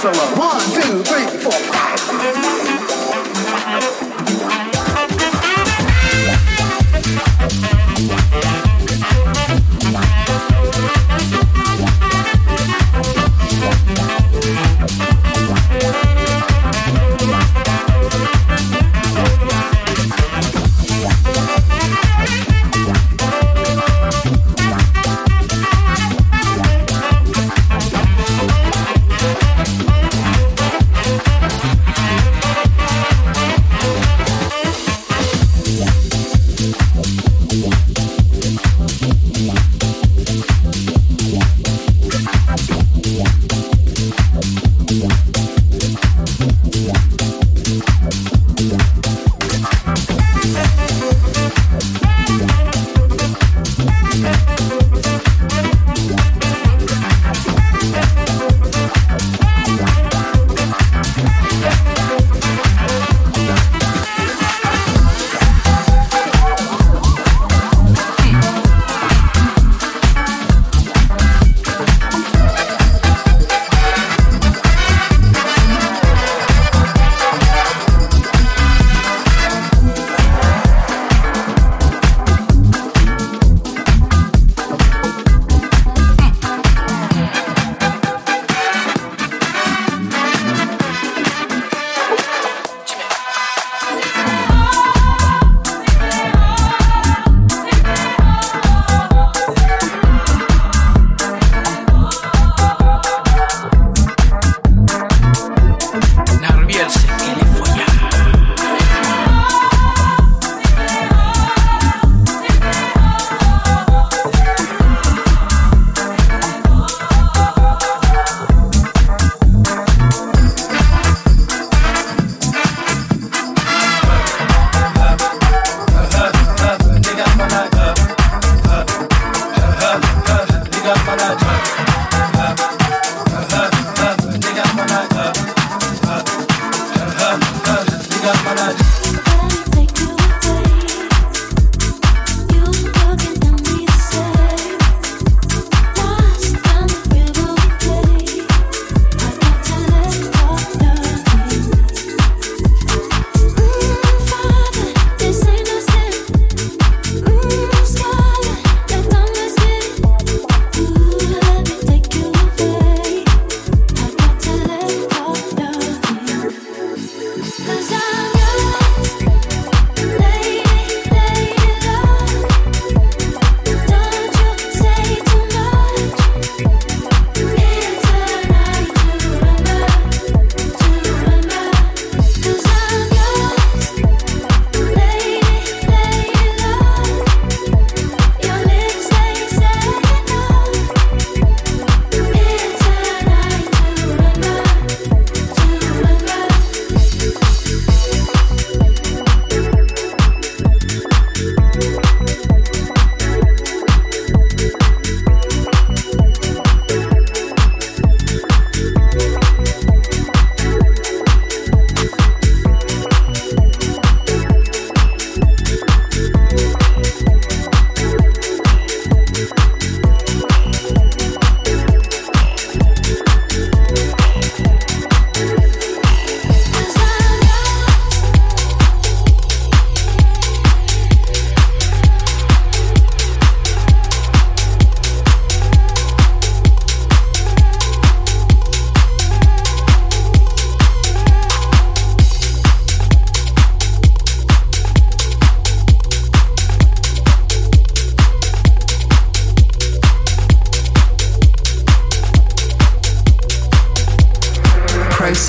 solo. One, two,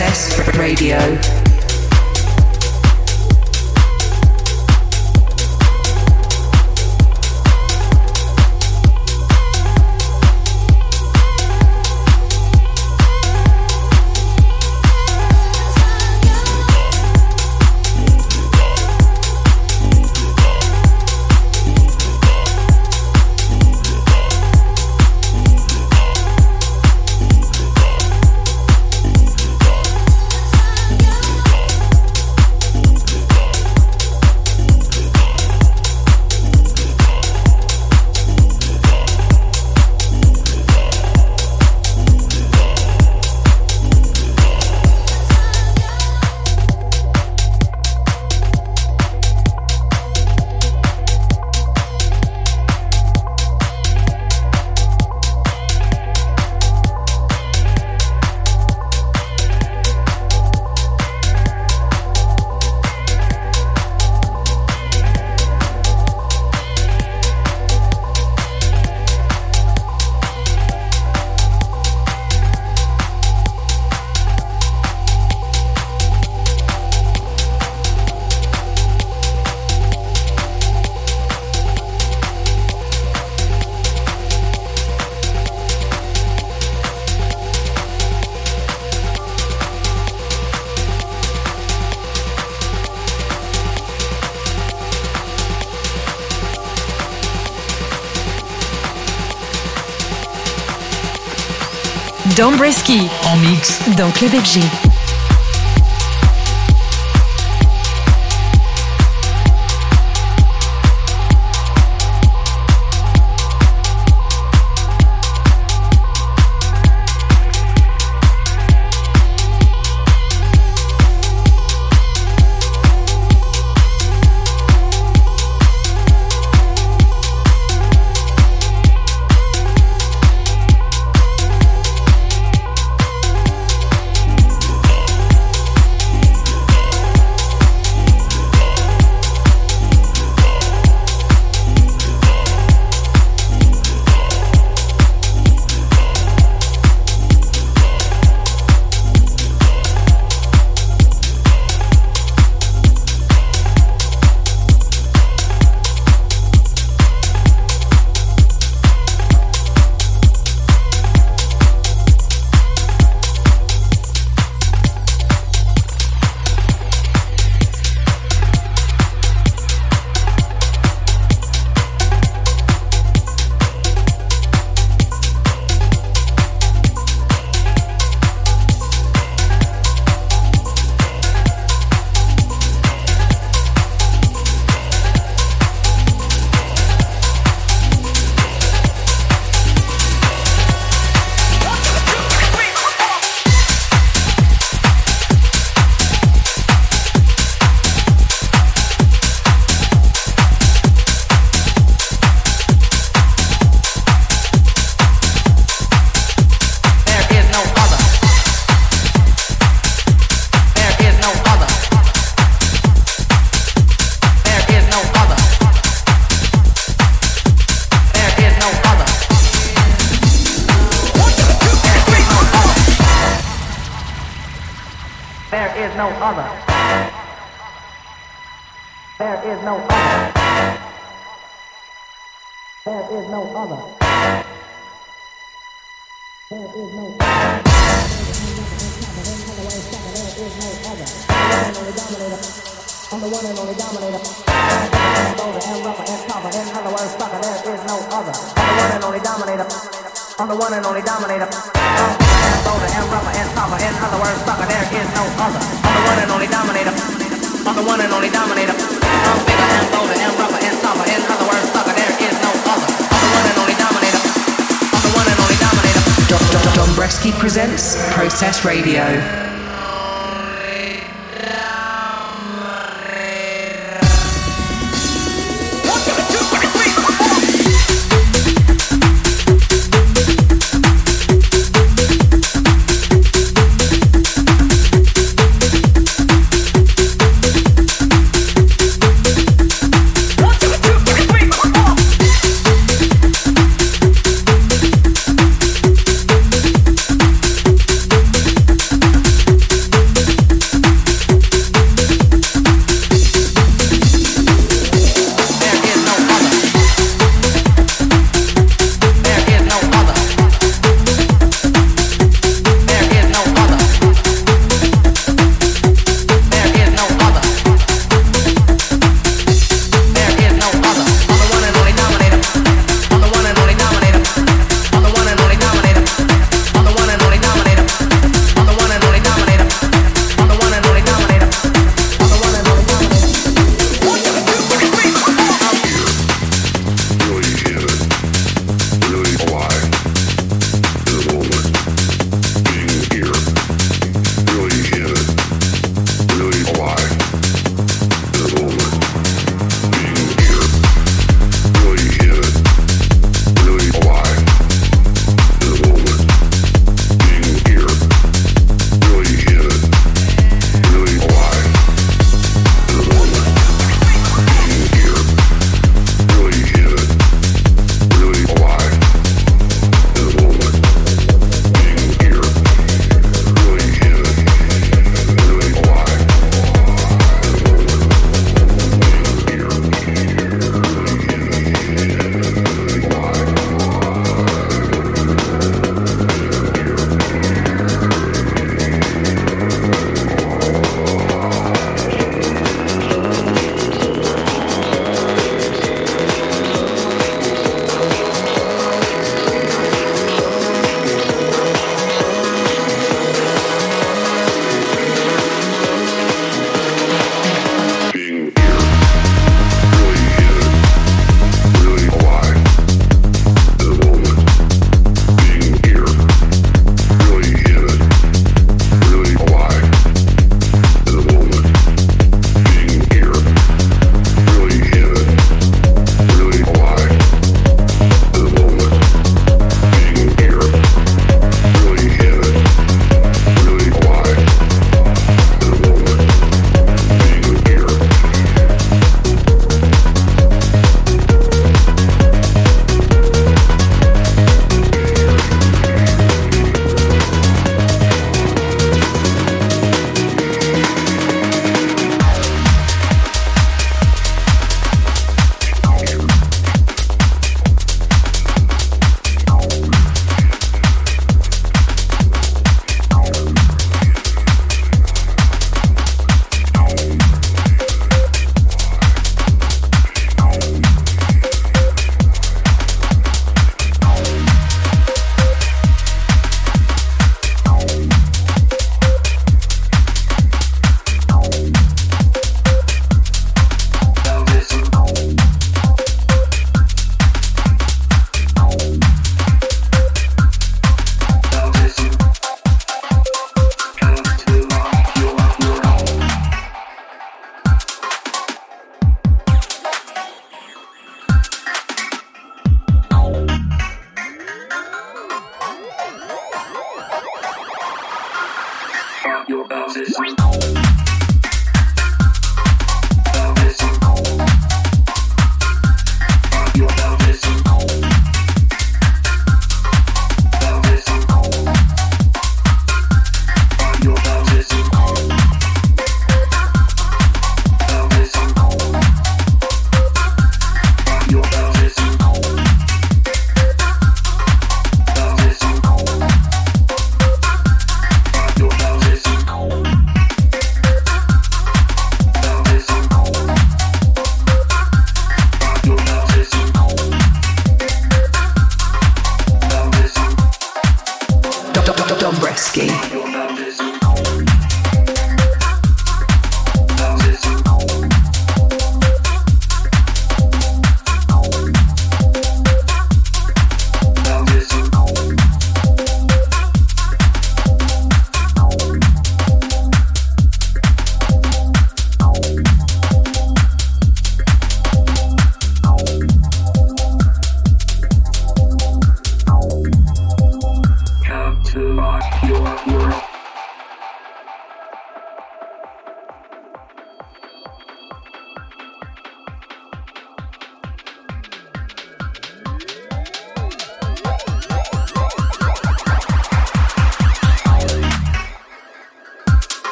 Obsessed Radio. En mix dans Club FG. is no other. There is no other. There is no other. There is no other. There is no other. I'm the one and only dominator. I'm the one and only dominator. And rubber and copper. In other words, sucker, there is no other. I'm the one and only dominator on the one and only dominator. And and rougher and tougher. In other words, there is no other. The one and only dominator. The one and only dominator. Bigger and bolder and rougher and tougher. In other words, there is no other. Presents Process Radio.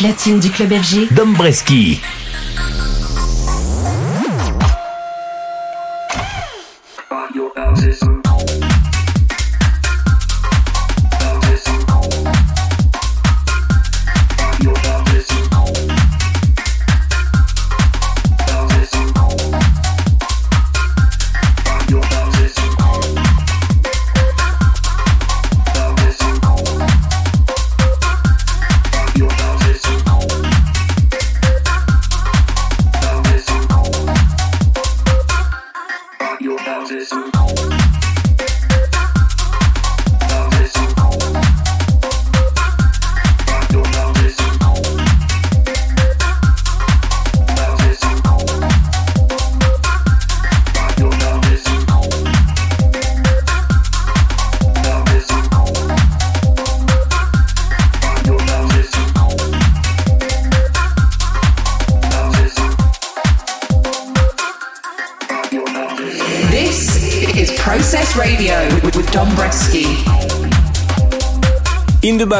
Platine du club FG. Dombreski.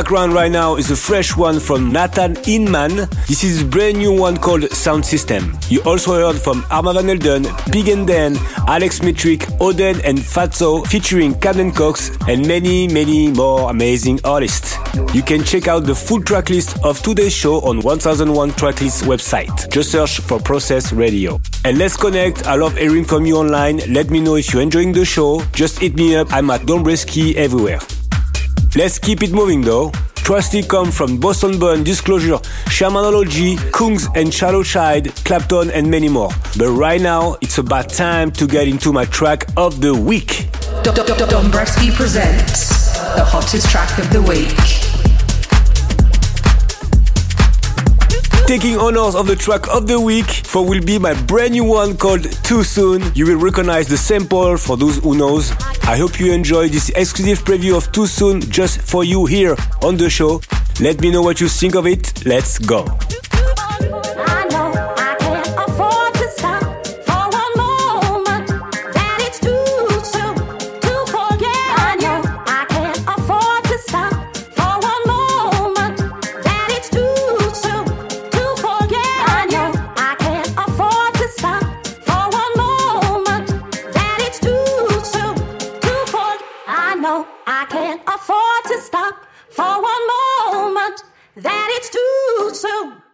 Background right now is a fresh one from Nathan Inman. This is a brand new one called Sound System. You also heard from Armand van Helden, Big and Dan, Alex Metric, Oden and Fatzo featuring Camden Cox and many, many more amazing artists. You can check out the full tracklist of today's show on 1001 Tracklist website. Just search for Process Radio. And let's connect. I love hearing from you online. Let me know if you're enjoying the show. Just hit me up. I'm at Dombresky everywhere. Let's keep it moving though. Trusty come from Boston Bun, Disclosure, Shamanology, Kungs and Shadow Child, Claptone and many more. But right now, it's about time to get into my track of the week. Dombresky presents the hottest track of the week. Taking honors of the track of the week for will be my brand new one called Too Soon. You will recognize the sample for those who knows. I hope you enjoy this exclusive preview of Too Soon just for you here on the show. Let me know what you think of it. Let's go. that it's too soon.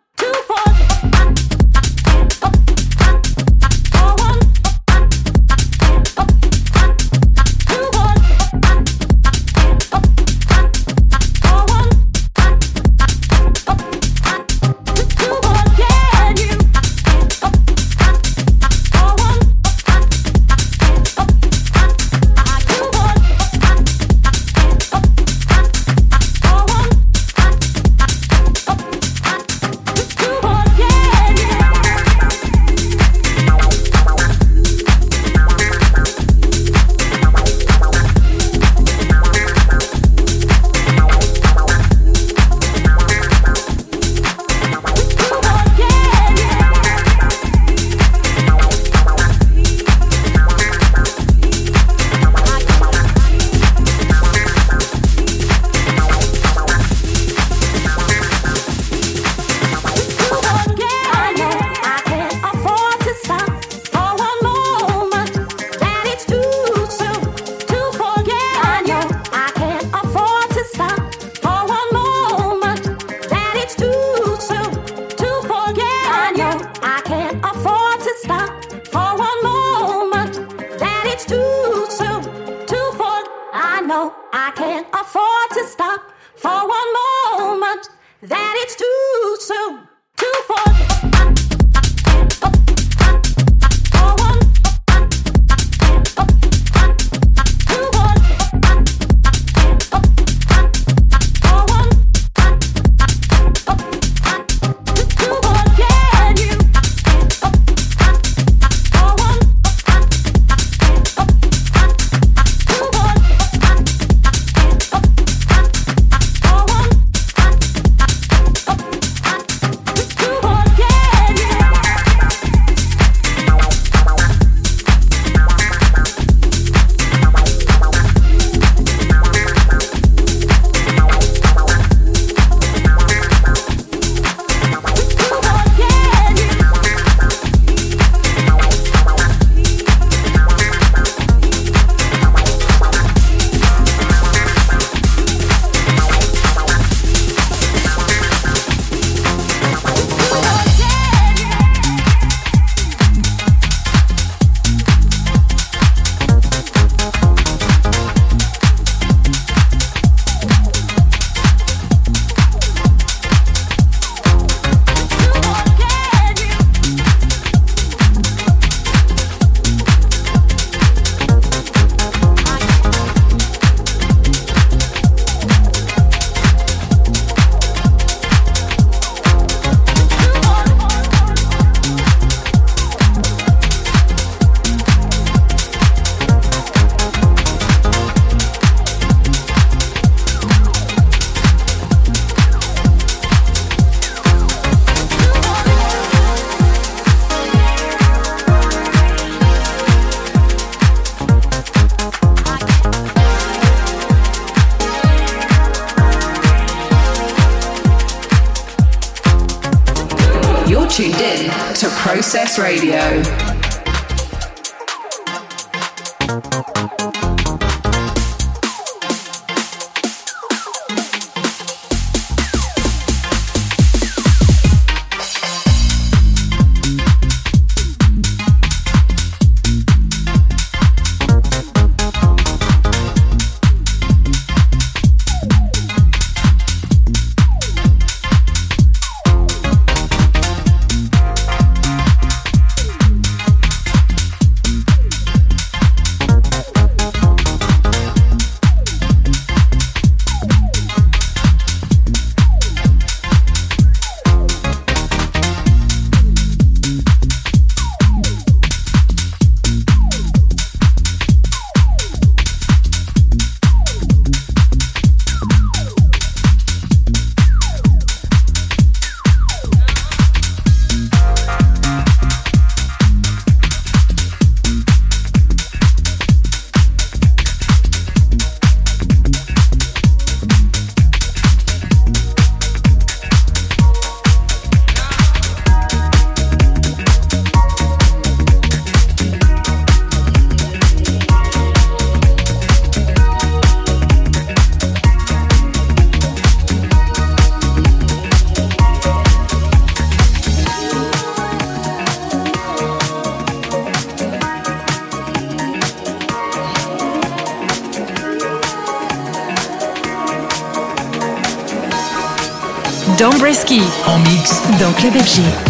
Mix dans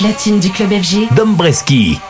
platine du club FG. Dombreski.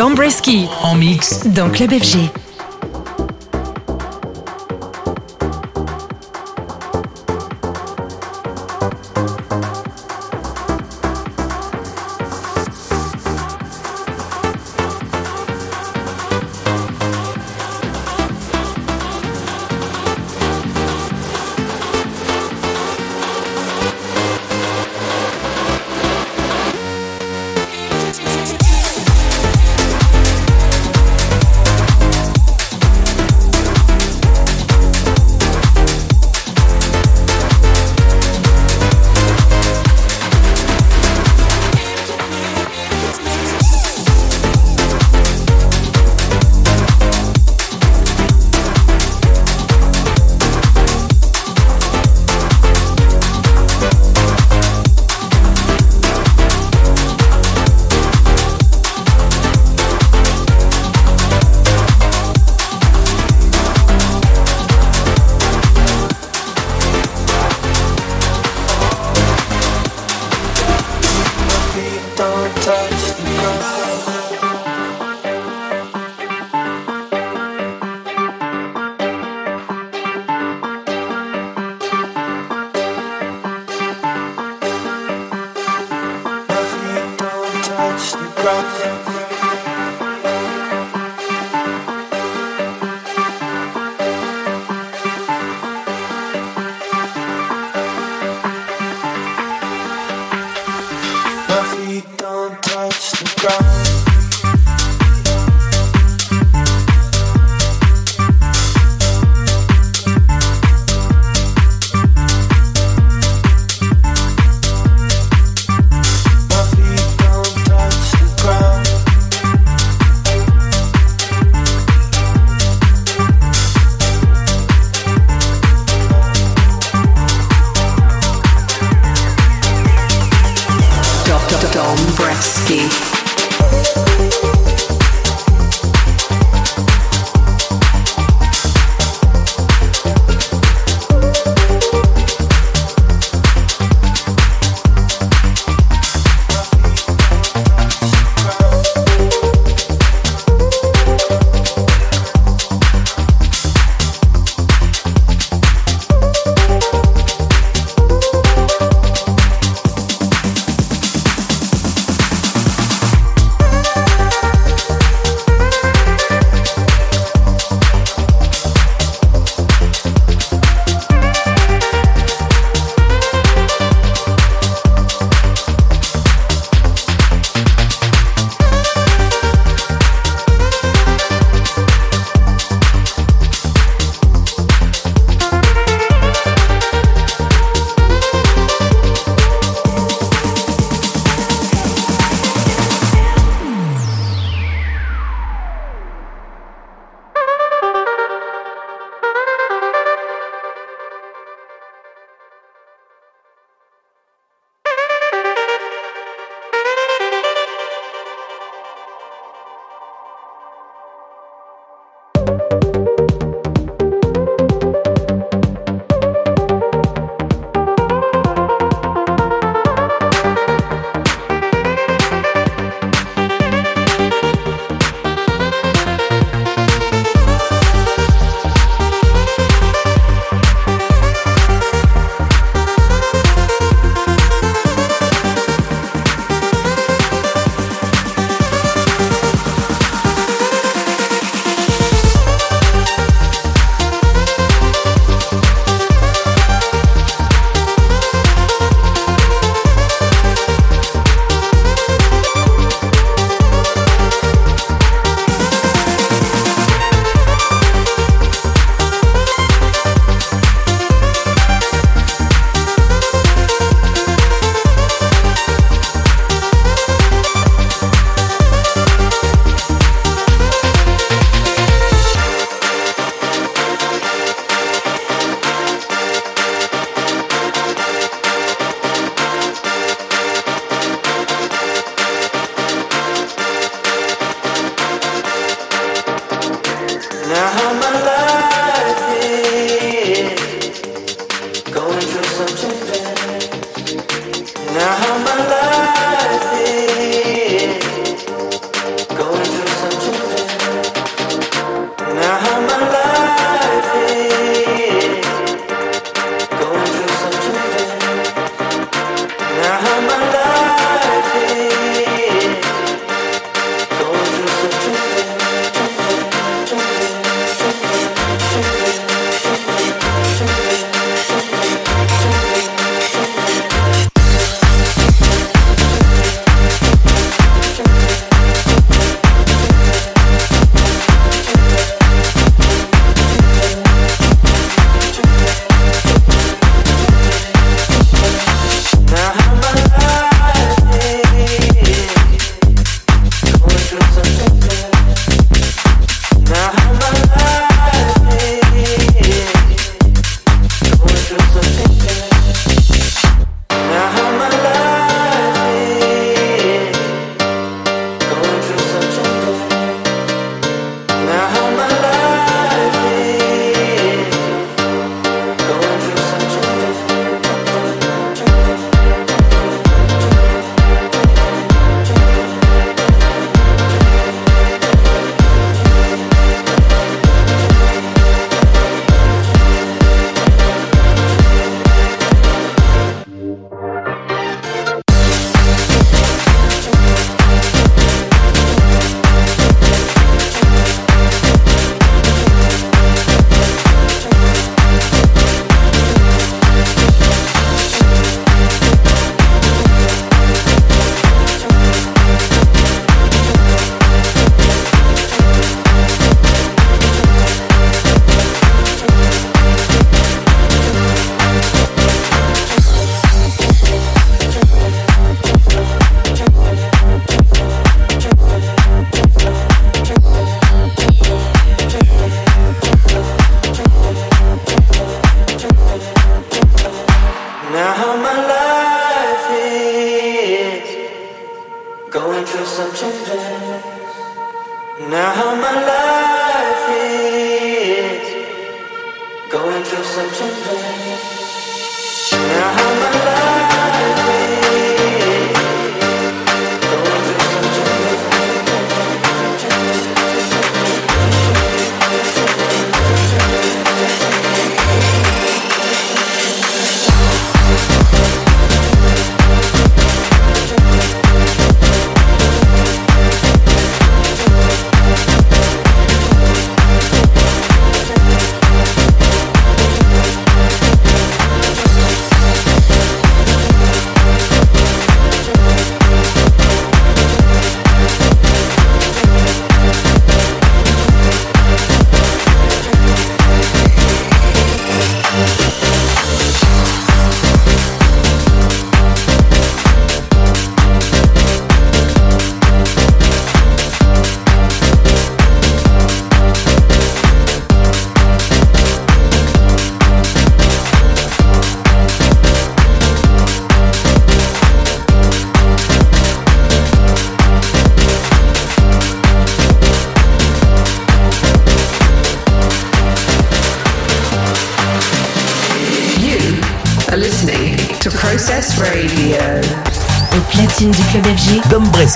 Dombresky en mix dans Club FG.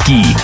aqui.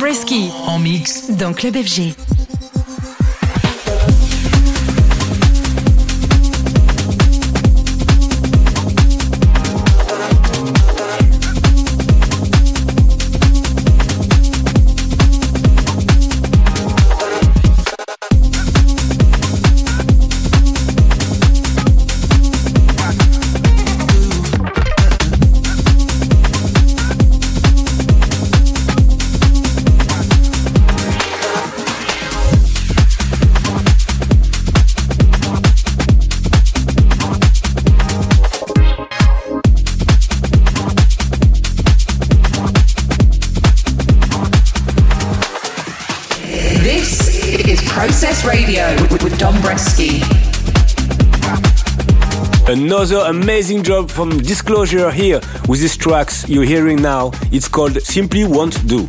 Dombreski en mix dans Club FG. Another amazing job from Disclosure here with these tracks you're hearing now. It's called Simply Won't Do.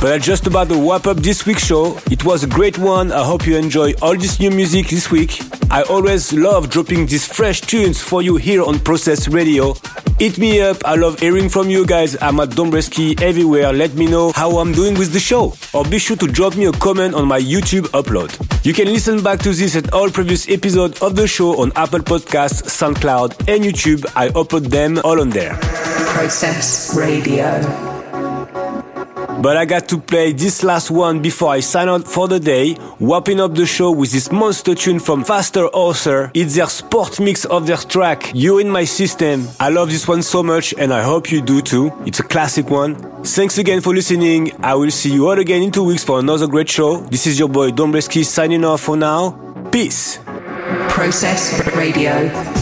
But that's just about the wrap up this week's show. It was a great one. I hope you enjoy all this new music this week. I always love dropping these fresh tunes for you here on Process Radio. Hit me up. I love hearing from you guys. I'm at Dombresky everywhere. Let me know how I'm doing with the show. Or be sure to drop me a comment on my YouTube upload. You can listen back to this and all previous episodes of the show on Apple Podcasts, SoundCloud, and YouTube. I upload them all on there. Process Radio. But I got to play this last one before I sign out for the day, wrapping up the show with this monster tune from Faster Author. It's their sport mix of their track, You in My System. I love this one so much and I hope you do too. It's a classic one. Thanks again for listening. I will see you all again in two weeks for another great show. This is your boy Dombresky signing off for now. Peace. Process Radio.